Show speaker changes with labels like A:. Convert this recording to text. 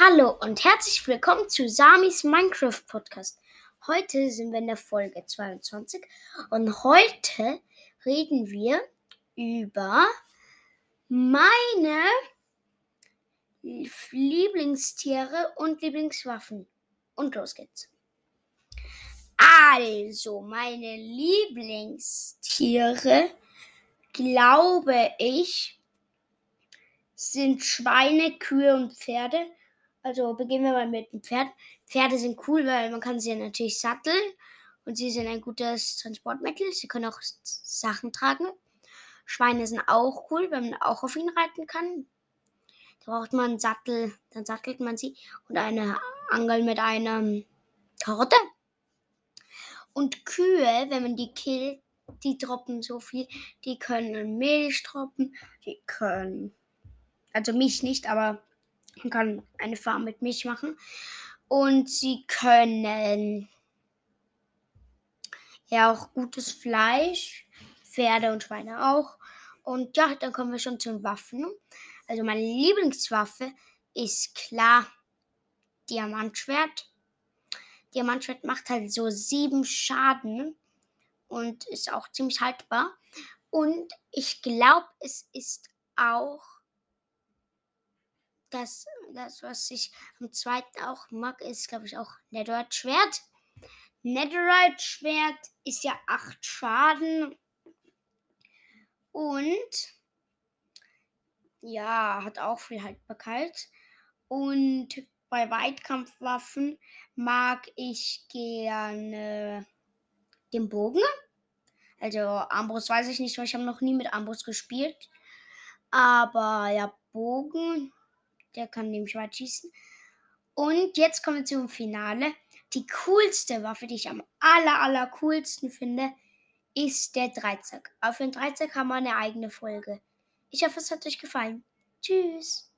A: Hallo und herzlich willkommen zu Samis Minecraft Podcast. Heute sind wir in der Folge 22 und heute reden wir über meine Lieblingstiere und Lieblingswaffen. Und los geht's. Also, meine Lieblingstiere, glaube ich, sind Schweine, Kühe und Pferde. Also beginnen wir mal mit dem Pferd. Pferde sind cool, weil man kann sie natürlich satteln und sie sind ein gutes Transportmittel. Sie können auch Sachen tragen. Schweine sind auch cool, weil man auch auf ihnen reiten kann. Da braucht man einen Sattel, dann sattelt man sie und eine Angel mit einer Karotte. Und Kühe, wenn man die killt, die droppen so viel. Die können Milch droppen, die können, also Milch nicht, aber man kann eine Farm mit Milch machen. Und sie können ja auch gutes Fleisch, Pferde und Schweine auch. Und ja, dann kommen wir schon zu den Waffen. Also meine Lieblingswaffe ist klar Diamantschwert. Diamantschwert macht halt so sieben Schaden und ist auch ziemlich haltbar. Und ich glaube, es ist auch das, das, was ich am zweiten auch mag, ist, glaube ich, auch Netherite Schwert. Netherite Schwert ist ja 8 Schaden. Und ja, hat auch viel Haltbarkeit. Und bei Weitkampfwaffen mag ich gerne den Bogen. Also Armbrust weiß ich nicht, weil ich habe noch nie mit Armbrust gespielt. Aber ja, Bogen der kann nämlich weit schießen. Und jetzt kommen wir zum Finale. Die coolste Waffe, die ich am aller, aller coolsten finde, ist der Dreizack. Auf den Dreizack haben wir eine eigene Folge. Ich hoffe, es hat euch gefallen. Tschüss.